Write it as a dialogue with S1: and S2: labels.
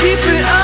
S1: keep it up.